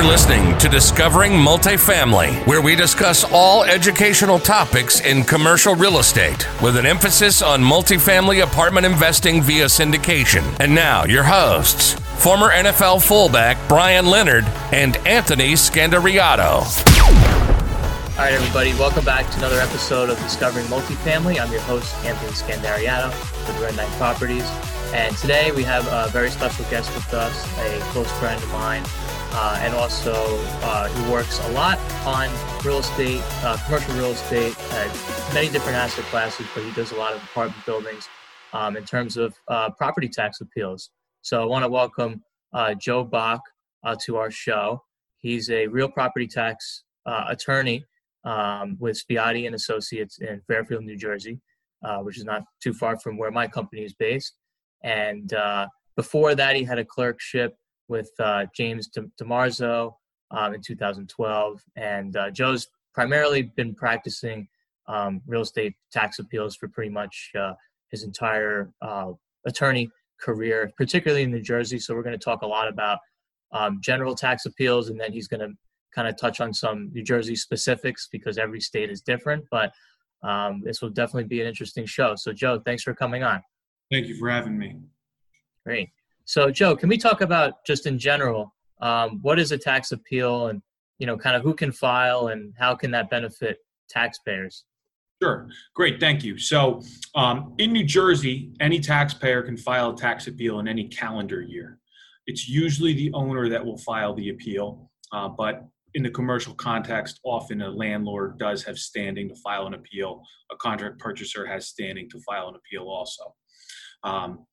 You're listening to Discovering Multifamily, where we discuss all educational topics in commercial real estate with an emphasis on multifamily apartment investing via syndication. And now, your hosts, former NFL fullback Brian Leonard and Anthony Scandariato. All right, everybody, welcome back to another episode of Discovering Multifamily. I'm your host, Anthony Scandariato with Red Knight Properties. And today we have a very special guest with us, a close friend of mine, uh, and also uh, he works a lot on real estate, uh, commercial real estate, many different asset classes, but he does a lot of apartment buildings um, in terms of uh, property tax appeals. So I want to welcome uh, Joe Bock uh, to our show. He's a real property tax attorney um, with Spiati and Associates in Fairfield, New Jersey, which is not too far from where my company is based. And before that, he had a clerkship with uh, James DiMarzo um, in 2012. And uh, Joe's primarily been practicing um, real estate tax appeals for pretty much uh, his entire uh, attorney career, particularly in New Jersey. So we're going to talk a lot about um, general tax appeals, and then he's going to kind of touch on some New Jersey specifics because every state is different. But um, this will definitely be an interesting show. So, Joe, thanks for coming on. Thank you for having me. Great. So, Joe, can we talk about just in general um, what is a tax appeal, and you know, kind of who can file, and how can that benefit taxpayers? Sure. Great. Thank you. So, um, in New Jersey, any taxpayer can file a tax appeal in any calendar year. It's usually the owner that will file the appeal, uh, but in the commercial context, often a landlord does have standing to file an appeal. A contract purchaser has standing to file an appeal also. Um,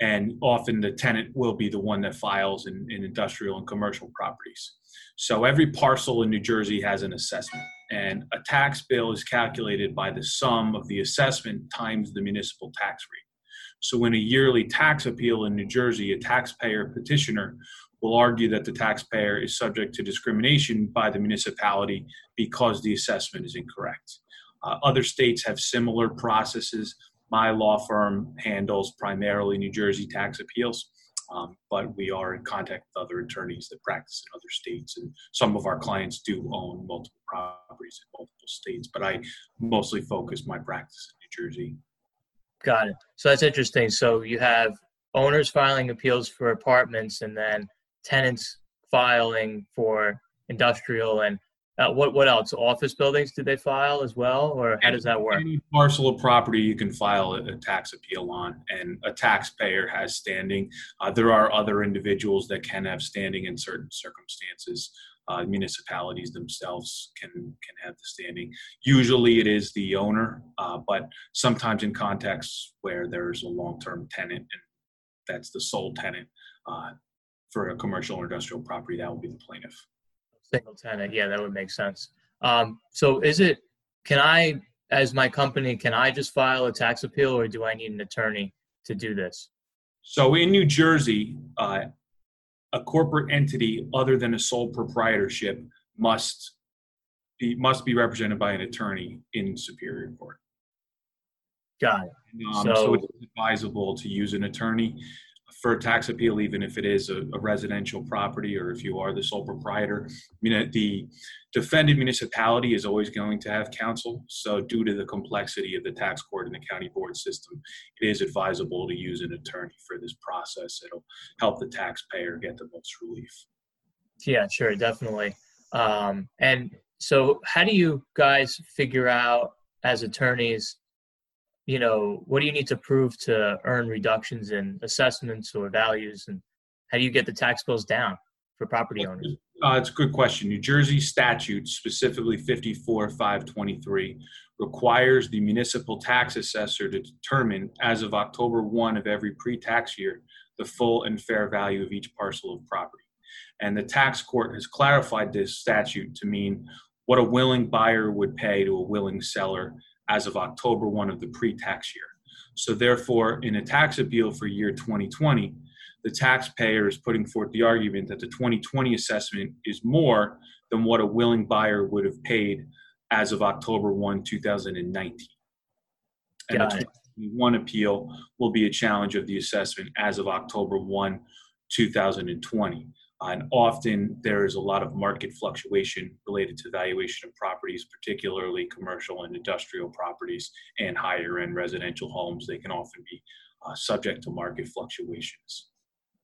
and often the tenant will be the one that files in, in, industrial and commercial properties. So every parcel in New Jersey has an assessment, and a tax bill is calculated by the sum of the assessment times the municipal tax rate. So in a yearly tax appeal in New Jersey, a taxpayer petitioner will argue that the taxpayer is subject to discrimination by the municipality because the assessment is incorrect. Uh, other states have similar processes my law firm handles primarily New Jersey tax appeals, um, but we are in contact with other attorneys that practice in other states, and some of our clients do own multiple properties in multiple states. But I mostly focus my practice in New Jersey. Got it. So that's interesting. So you have owners filing appeals for apartments, and then tenants filing for industrial and uh, what what else? Office buildings do they file as well, or how does that work? Any parcel of property you can file a, a tax appeal on, and a taxpayer has standing. Uh, there are other individuals that can have standing in certain circumstances. Uh, municipalities themselves can can have the standing. Usually, it is the owner, uh, but sometimes in contexts where there's a long-term tenant and that's the sole tenant uh, for a commercial or industrial property, that will be the plaintiff single tenant. Yeah, that would make sense. Um, so is it, can I, as my company, can I just file a tax appeal or do I need an attorney to do this? So in New Jersey, uh, a corporate entity other than a sole proprietorship must be must be represented by an attorney in Superior Court. Got it. Um, so, so, it's advisable to use an attorney for a tax appeal, even if it is a, a, residential property or if you are the sole proprietor. I mean, the defended municipality is always going to have counsel. So, due to the complexity of the tax court and the county board system, it is advisable to use an attorney for this process. It'll help the taxpayer get the most relief. Yeah, sure, definitely. Um, and so, how do you guys figure out as attorneys you know, what do you need to prove to earn reductions in assessments or values, and how do you get the tax bills down for property owners? Uh, it's a good question. New Jersey statute, specifically 54523, requires the municipal tax assessor to determine, as of October 1 of every pre tax year, the full and fair value of each parcel of property. And the tax court has clarified this statute to mean what a willing buyer would pay to a willing seller as of October 1 of the pre tax year. So, therefore, in a tax appeal for year 2020, the taxpayer is putting forth the argument that the 2020 assessment is more than what a willing buyer would have paid as of October 1, 2019. And Got the 2021 appeal will be a challenge of the assessment as of October 1, 2020. And often there is a lot of market fluctuation related to valuation of properties, particularly commercial and industrial properties and higher end residential homes. They can often be uh, subject to market fluctuations.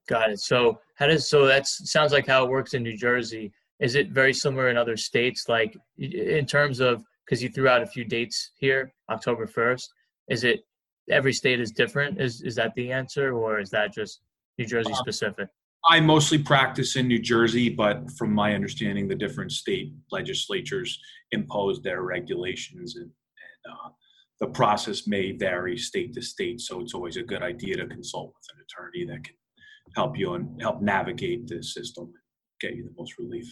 Got it. So how does so that sounds like how it works in New Jersey. Is it very similar in other states? Like in terms of because you threw out a few dates here, October first. Is it every state is different? Is is that the answer, or is that just New Jersey um, specific? I mostly practice in New Jersey, but from my understanding, the different state legislatures impose their regulations, and, and uh, the process may vary state to state. So it's always a good idea to consult with an attorney that can help you and help navigate the system and get you the most relief.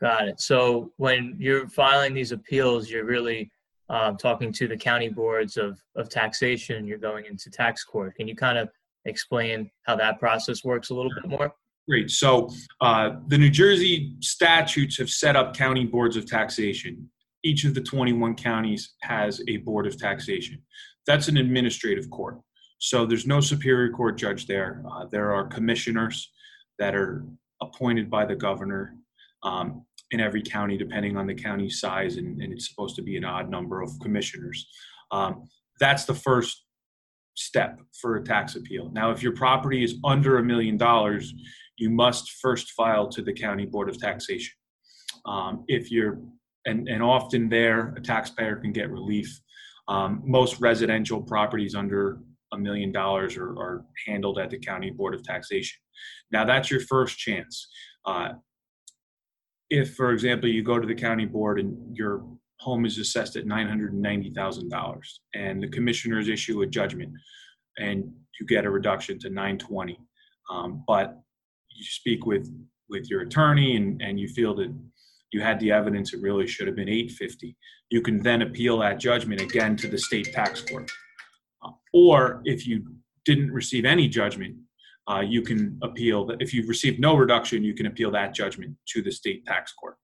Got it. So when you're filing these appeals, you're really um, talking to the county boards of, of taxation. You're going into tax court. Can you kind of explain how that process works a little bit more? Great. So uh, the New Jersey statutes have set up county boards of taxation. Each of the 21 counties has a board of taxation. That's an administrative court. So there's no superior court judge there. Uh, there are commissioners that are appointed by the governor um, in every county, depending on the county size, and, and, it's supposed to be an odd number of commissioners. Um, that's the first step for a tax appeal. Now, if your property is under a million dollars, you must first file to the county board of taxation. Um, if you're and, and often there, a taxpayer can get relief. Um, most residential properties under a million dollars are, are, handled at the county board of taxation. Now, that's your first chance. Uh, if, for example, you go to the county board and your home is assessed at $990,000 and the commissioners issue a judgment and you get a reduction to 920 um, but you speak with with your attorney and, and you feel that you had the evidence it really should have been 850 you can then appeal that judgment again to the state tax court. Uh, or if you didn't receive any judgment uh, you can appeal that if you've received no reduction you can appeal that judgment to the state tax court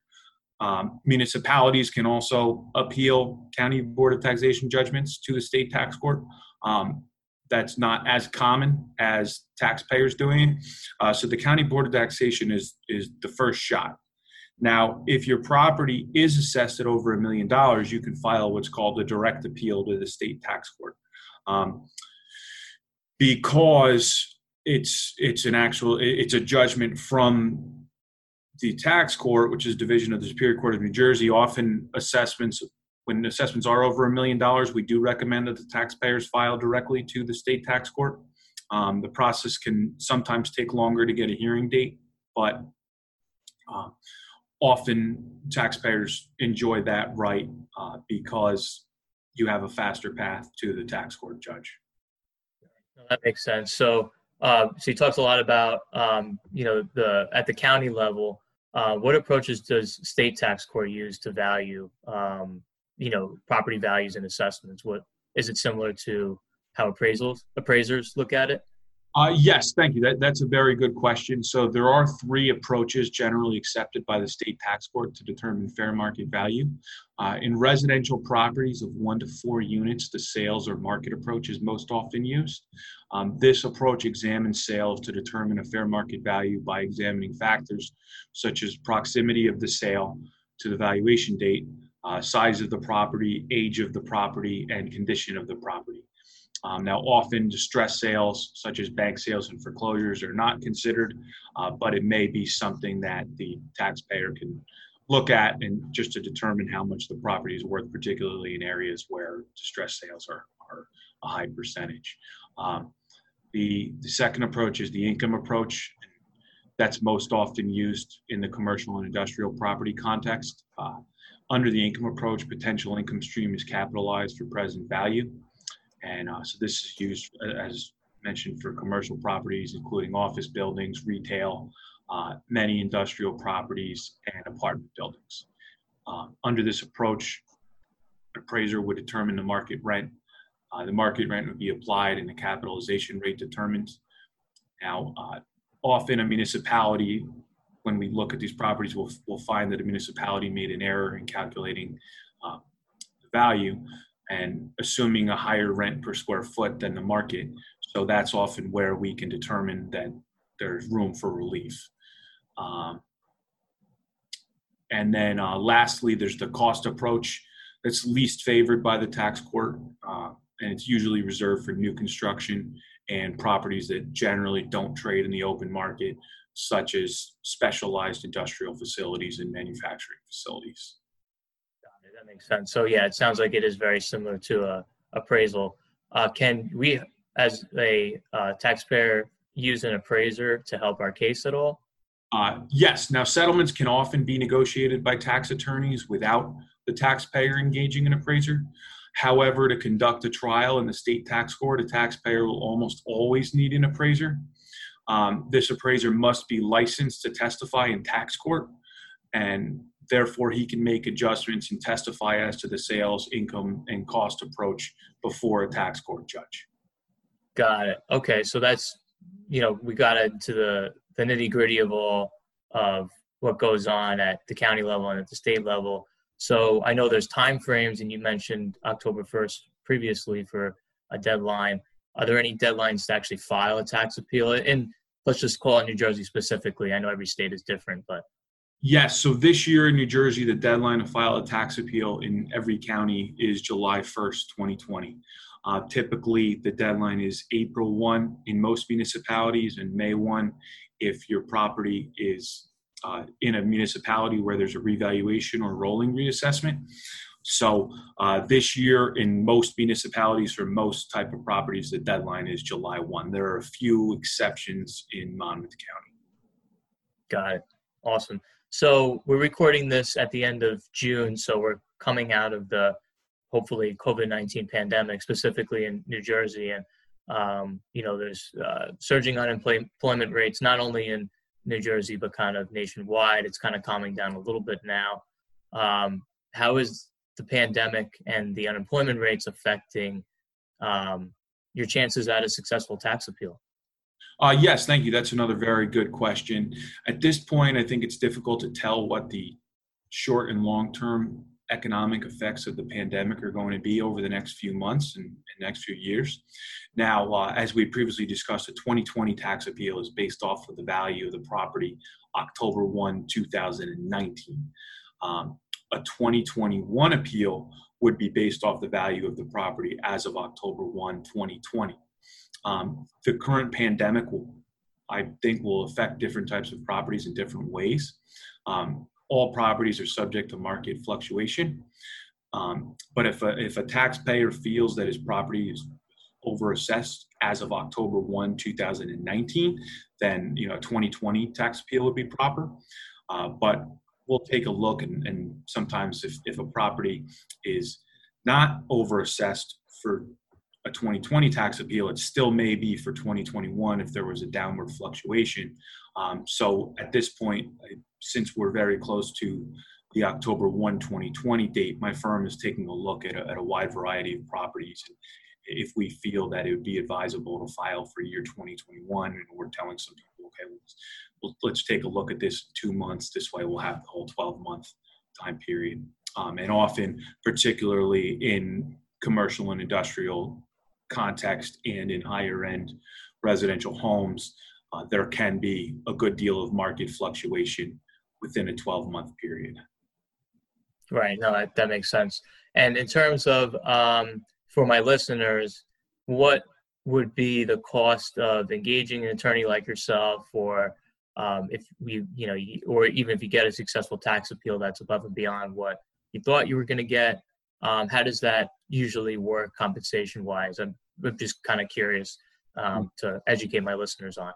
um, municipalities can also appeal county board of taxation judgments to the state tax court. Um, that's not as common as taxpayers doing. Uh, so the county board of taxation is is the first shot. Now, if your property is assessed at over a million dollars, you can file what's called a direct appeal to the state tax court, um, because it's it's an actual it's a judgment from the tax court, which is division of the Superior Court of New Jersey, often assessments when assessments are over a million dollars, we do recommend that the taxpayers file directly to the state tax court. Um, the process can sometimes take longer to get a hearing date, but uh, often taxpayers enjoy that right uh, because you have a faster path to the tax court judge. That makes sense. So, uh, so he talks a lot about um, you know the at the county level uh, what approaches does state tax court use to value, um, you know, property values and assessments? What is it similar to how appraisals appraisers look at it? Uh, yes, thank you. That, that's a very good question. So there are three approaches generally accepted by the state tax court to determine fair market value. Uh, in residential properties of one to four units, the sales or market approach is most often used. Um, this approach examines sales to determine a fair market value by examining factors such as proximity of the sale to the valuation date, uh, size of the property, age of the property, and condition of the property. Um, now, often distress sales, such as bank sales and foreclosures, are not considered, uh, but it may be something that the taxpayer can look at and just to determine how much the property is worth, particularly in areas where distress sales are, are a high percentage. Um, the, the second approach is the income approach. That's most often used in the commercial and industrial property context. Uh, under the income approach, potential income stream is capitalized for present value. And uh, so this is used, uh, as mentioned, for commercial properties, including office buildings, retail, uh, many industrial properties, and apartment buildings. Uh, under this approach, appraiser would determine the market rent. Uh, the market rent would be applied and the capitalization rate determined. Now, uh, often a municipality, when we look at these properties, will will find that a municipality made an error in calculating the value and assuming a higher rent per square foot than the market. So that's often where we can determine that there's room for relief. Um, and then uh, lastly, there's the cost approach that's least favored by the tax court, uh, and it's usually reserved for new construction and properties that generally don't trade in the open market, such as specialized industrial facilities and manufacturing facilities. Makes sense. So yeah, it sounds like it is very similar to a appraisal. Uh, can we, as a uh, taxpayer, use an appraiser to help our case at all? Uh, yes. Now, settlements can often be negotiated by tax attorneys without the taxpayer engaging an appraiser. However, to conduct a trial in the state tax court, a taxpayer will almost always need an appraiser. Um, this appraiser must be licensed to testify in tax court, and therefore he can make adjustments and testify as to the sales, income, and cost approach before a tax court judge. Got it. Okay, so that's you know we got into the the nitty gritty of all of what goes on at the county level and at the state level. So I know there's time frames, and you mentioned October 1st previously for a deadline. Are there any deadlines to actually file a tax appeal? And let's just call it New Jersey specifically. I know every state is different, but Yes. So this year in New Jersey, the deadline to file a tax appeal in every county is July 1st, 2020. Uh, typically, the deadline is April 1 in most municipalities and May 1 if your property is uh, in a municipality where there's a revaluation or rolling reassessment. So uh, this year, in most municipalities for most type of properties, the deadline is July 1. There are a few exceptions in Monmouth County. Got it. Awesome. So we're recording this at the end of June, so we're coming out of the hopefully COVID nineteen pandemic, specifically in New Jersey, and um, you know there's uh, surging unemployment rates not only in New Jersey but kind of nationwide. It's kind of calming down a little bit now. Um, how is the pandemic and the unemployment rates affecting um, your chances at a successful tax appeal? Uh, yes, thank you. That's another very good question. At this point, I think it's difficult to tell what the short and long term economic effects of the pandemic are going to be over the next few months and, and next few years. Now, uh, as we previously discussed, a 2020 tax appeal is based off of the value of the property October 1, 2019. Um, a 2021 appeal would be based off the value of the property as of October 1, 2020. Um, the current pandemic will, I think, will affect different types of properties in different ways. Um, all properties are subject to market fluctuation. Um, but if a, if a taxpayer feels that his property is overassessed as of October 1, 2019, then you know 2020 tax appeal would be proper. Uh, but we'll take a look and, and sometimes if, if a property is not overassessed for a 2020 tax appeal, it still may be for 2021 if there was a downward fluctuation. Um, so at this point, since we're very close to the October 1, 2020 date, my firm is taking a look at a, at a wide variety of properties. If we feel that it would be advisable to file for year 2021, and we're telling some people, okay, let's, take a look at this two months. This way, we'll have the whole 12 month time period. Um, and often, particularly in commercial and industrial context and in higher end residential homes, uh, there can be a good deal of market fluctuation within a 12 month period. Right. No, that, that makes sense. And in terms of um, for my listeners, what would be the cost of engaging an attorney like yourself, or um, if you, you know, or even if you get a successful tax appeal that's above and beyond what you thought you were going to get? Um, how does that usually work compensation wise? I'm, I'm just kind of curious um, to educate my listeners on.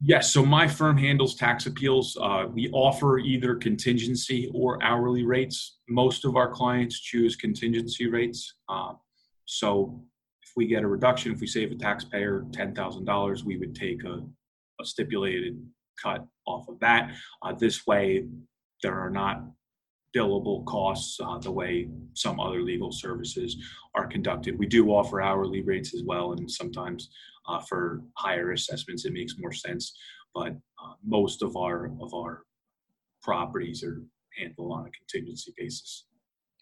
Yes, so my firm handles tax appeals. Uh, we offer either contingency or hourly rates. Most of our clients choose contingency rates. Uh, so if we get a reduction, if we save a taxpayer $10,000, we would take a, a, stipulated cut off of that. Uh, this way, there are not billable costs uh, the way some other legal services are conducted. We do offer hourly rates as well, and sometimes uh, for higher assessments, it makes more sense. But uh, most of our of our properties are handled on a contingency basis.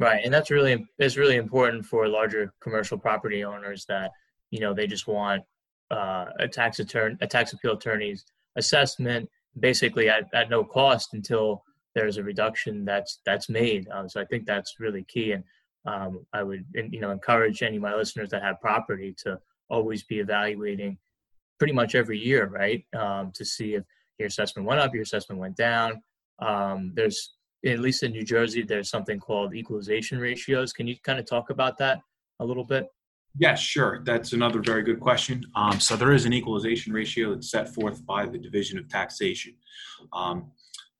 Right, and that's really it's really important for larger commercial property owners that you know they just want uh, a tax attorney, a tax appeal attorney's assessment basically at, at no cost until there's a reduction that's that's made. Um, so I think that's really key, and um, I would you know encourage any of my listeners that have property to always be evaluating pretty much every year, right, um, to see if your assessment went up, your assessment went down. Um, there's at least in New Jersey, there's something called equalization ratios. Can you kind of talk about that a little bit? Yes, sure. That's another very good question. Um, so there is an equalization ratio that's set forth by the Division of Taxation. Um,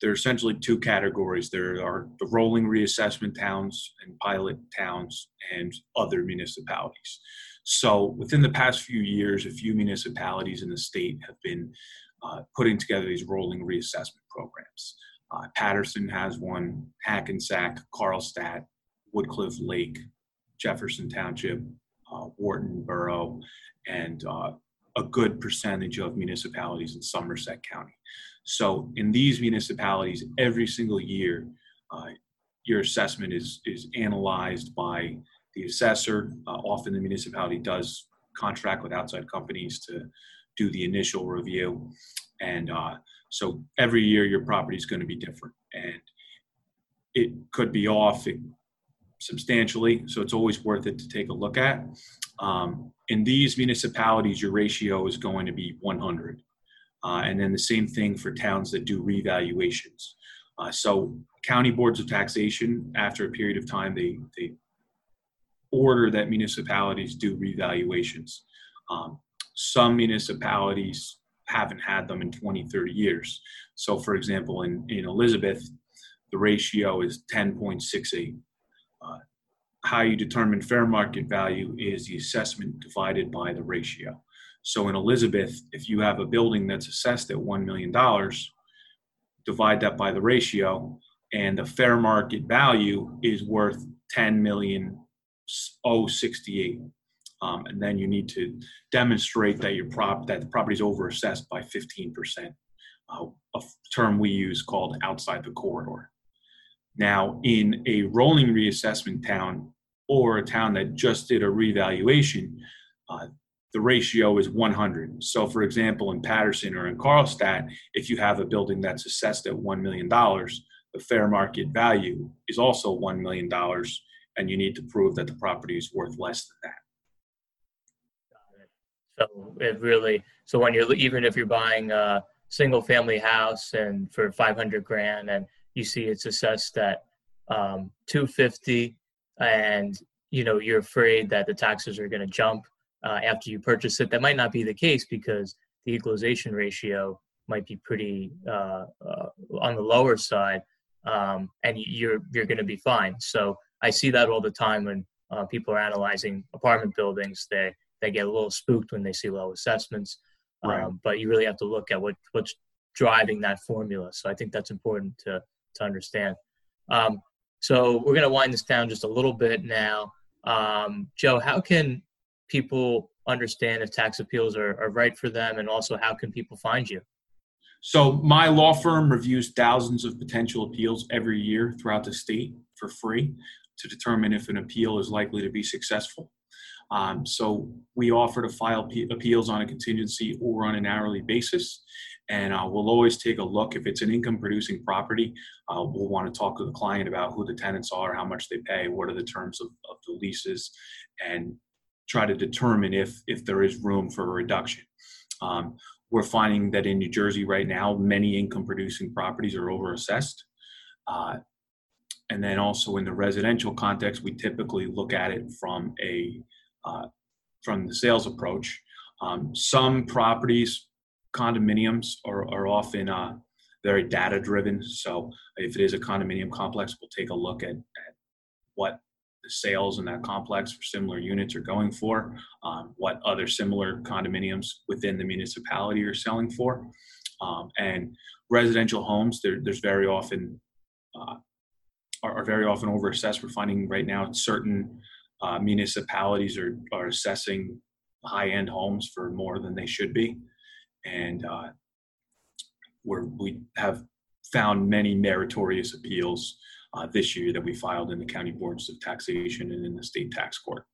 there are essentially two categories. There are the rolling reassessment towns and pilot towns and other municipalities. So within the past few years, a few municipalities in the state have been uh, putting together these rolling reassessment programs. Uh, Paterson has one, Hackensack, Carlstadt, Woodcliff Lake, Jefferson Township, uh, Wharton Borough, and uh, a good percentage of municipalities in Somerset County. So in these municipalities, every single year, uh, your assessment is is analyzed by the assessor. Uh, often the municipality does contract with outside companies to do the initial review, and uh, so every year your property is going to be different, and it could be off substantially. So it's always worth it to take a look at. Um, in these municipalities, your ratio is going to be 100. Uh, and then the same thing for towns that do revaluations. Uh, so county boards of taxation, after a period of time, they, they order that municipalities do revaluations. Um, some municipalities haven't had them in 20, 30 years. So, for example, in, in Elizabeth, the ratio is 10.68. Uh, how you determine fair market value is the assessment divided by the ratio. So in Elizabeth, if you have a building that's assessed at $1 million, divide that by the ratio, and the fair market value is worth 10 million 068. Um, and then you need to demonstrate that your prop that the property is overassessed by 15%, uh, a term we use called outside the corridor. Now, in a rolling reassessment town or a town that just did a revaluation, uh, the ratio is 100. So, for example, in Paterson or in Carlstadt, if you have a building that's assessed at $1 million, the fair market value is also $1 million, and you need to prove that the property is worth less than that. So it really, so when you're, even if you're buying a single family house and for 500 grand and you see it's assessed at um, 250 and you know you're afraid that the taxes are going to jump uh, after you purchase it. That might not be the case because the equalization ratio might be pretty uh, uh, on the lower side, um, and you're you're going to be fine. So I see that all the time when uh, people are analyzing apartment buildings. They they get a little spooked when they see low assessments, right. um, but you really have to look at what what's driving that formula. So I think that's important to to understand. Um, so we're going to wind this down just a little bit now. Um, Joe, how can people understand if tax appeals are, are right for them, and also how can people find you? So my law firm reviews thousands of potential appeals every year throughout the state for free to determine if an appeal is likely to be successful. Um, so we offer to file p- appeals on a contingency or on an hourly basis. And uh, we'll always take a look. If it's an income producing property, uh, we'll want to talk to the client about who the tenants are, how much they pay, what are the terms of, of the leases, and try to determine if, if there is room for a reduction. Um, we're finding that in New Jersey right now, many income producing properties are overassessed. Uh, and then also in the residential context, we typically look at it from a uh, from the sales approach. Um, some properties, condominiums, are, are often uh, very data driven. So if it is a condominium complex, we'll take a look at, at what sales in that complex for similar units are going for, um, what other similar condominiums within the municipality are selling for. Um, and residential homes, there, there's very often uh, are, are, very often overassessed. We're finding right now certain uh, municipalities are, are assessing high-end homes for more than they should be, and uh, we have found many meritorious appeals uh, this year that we filed in the county boards of taxation and in the state tax court.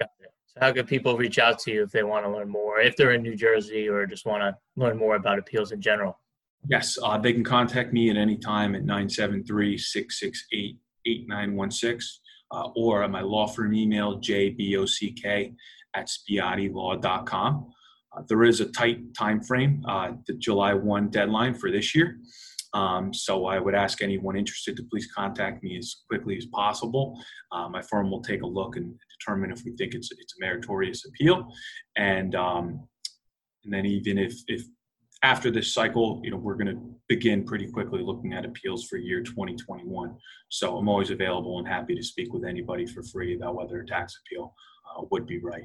Got it. So how can people reach out to you if they want to learn more, if they're in New Jersey or just want to learn more about appeals in general? Yes, uh, they can contact me at any time at 973 668 8916 uh, or at my law firm email, jbock at spiatilaw.com. Uh, there is a tight time frame, uh, the July 1 deadline for this year. Um, so I would ask anyone interested to please contact me as quickly as possible. Uh, my firm will take a look and determine if we think it's it's a meritorious appeal, and um, and then even if if after this cycle, you know, we're going to begin pretty quickly looking at appeals for year 2021. So I'm always available and happy to speak with anybody for free about whether a tax appeal uh, would be right.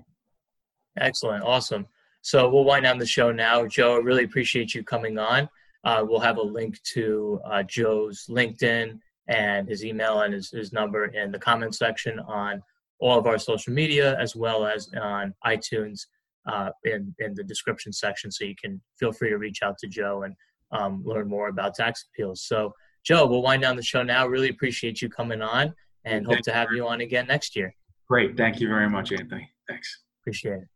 Excellent, awesome. So we'll wind down the show now. Joe, I really appreciate you coming on. Uh, we'll have a link to uh, Joe's LinkedIn and his email and his, his number in the comment section on all of our social media as well as on iTunes uh, in, in the description section. So you can feel free to reach out to Joe and um, learn more about tax appeals. So, Joe, we'll wind down the show now. Really appreciate you coming on and hope to have you on again next year. Great. Thank you very much, Anthony. Thanks. Appreciate it.